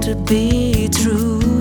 to be true.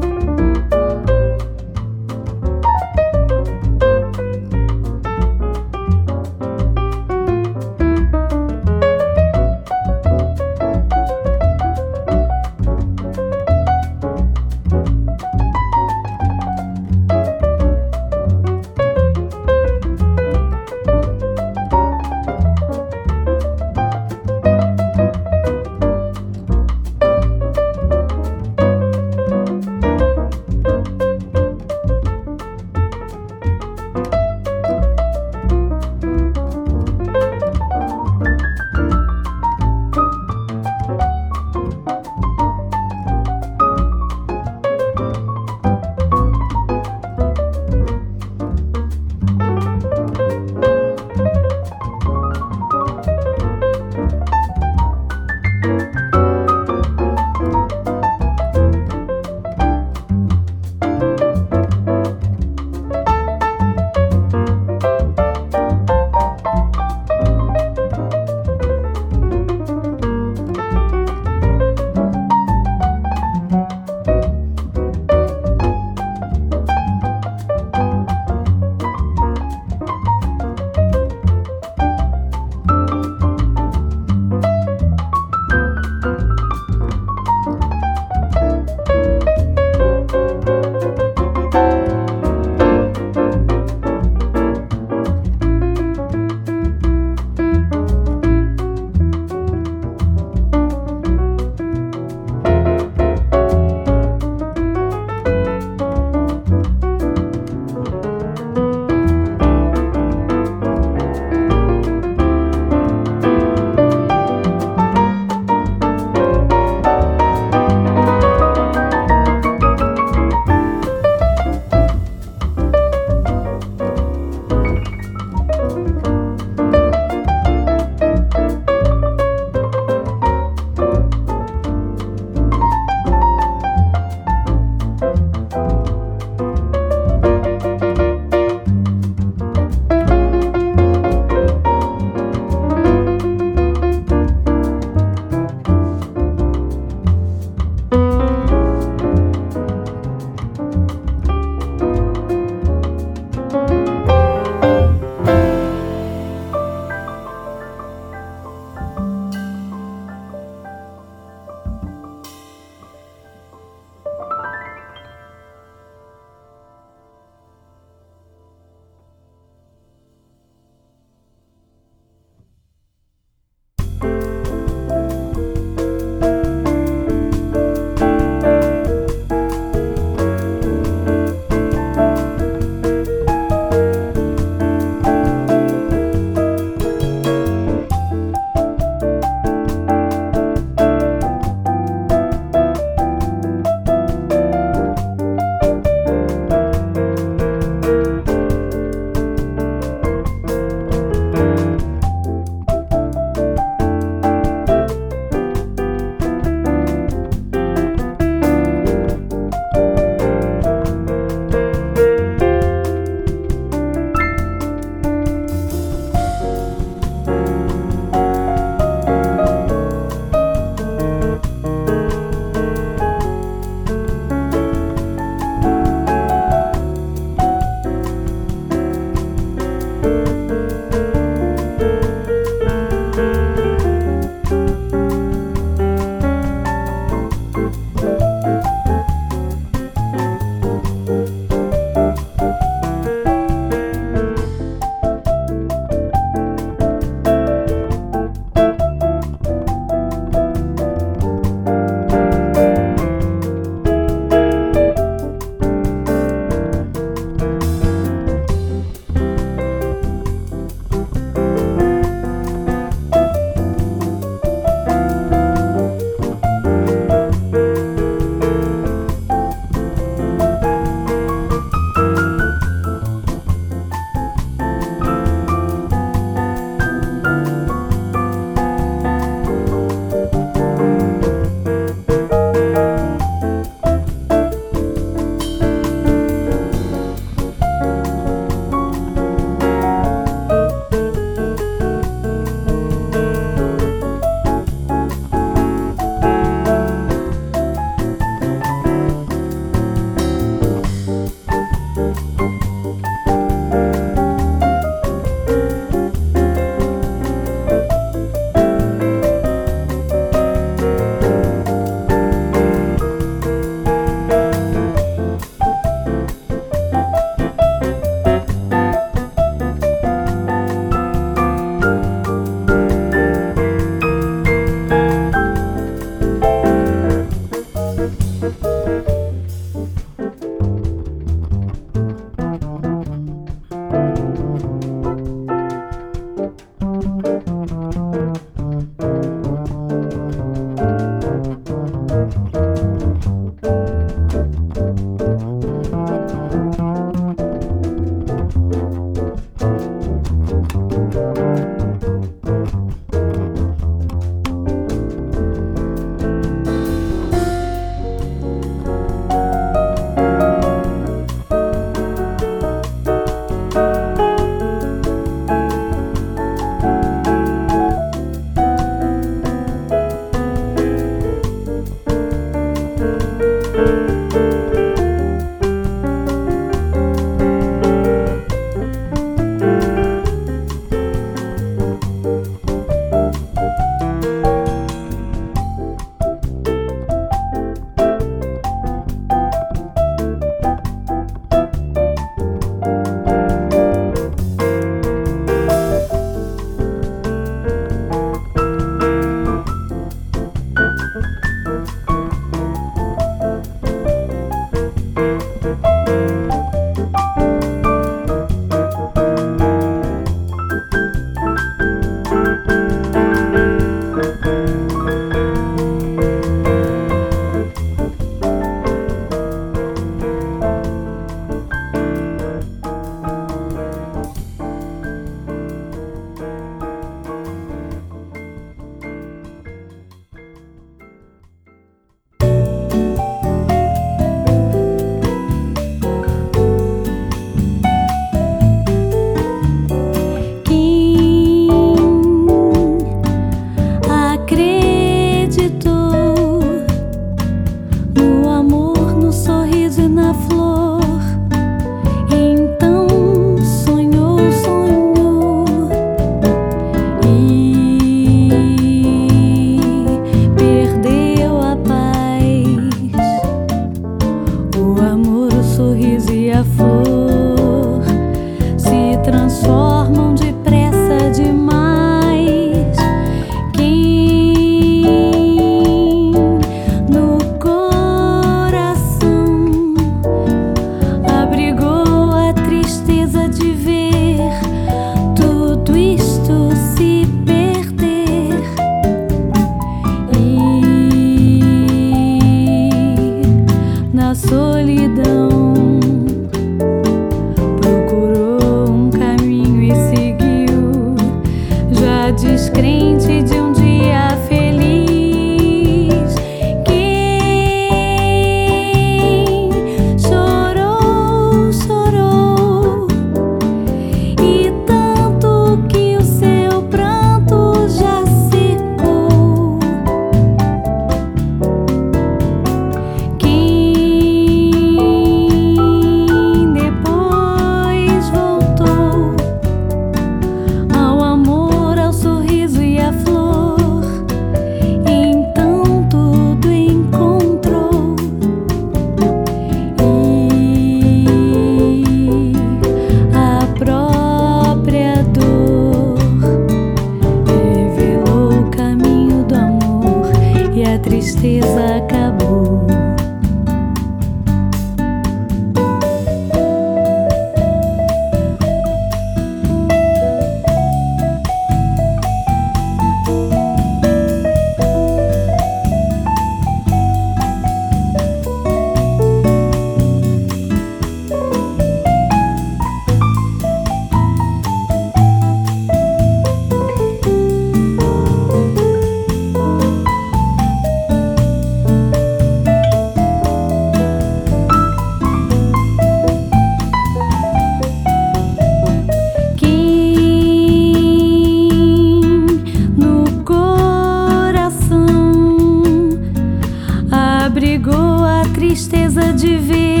Abrigou a tristeza de ver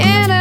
in a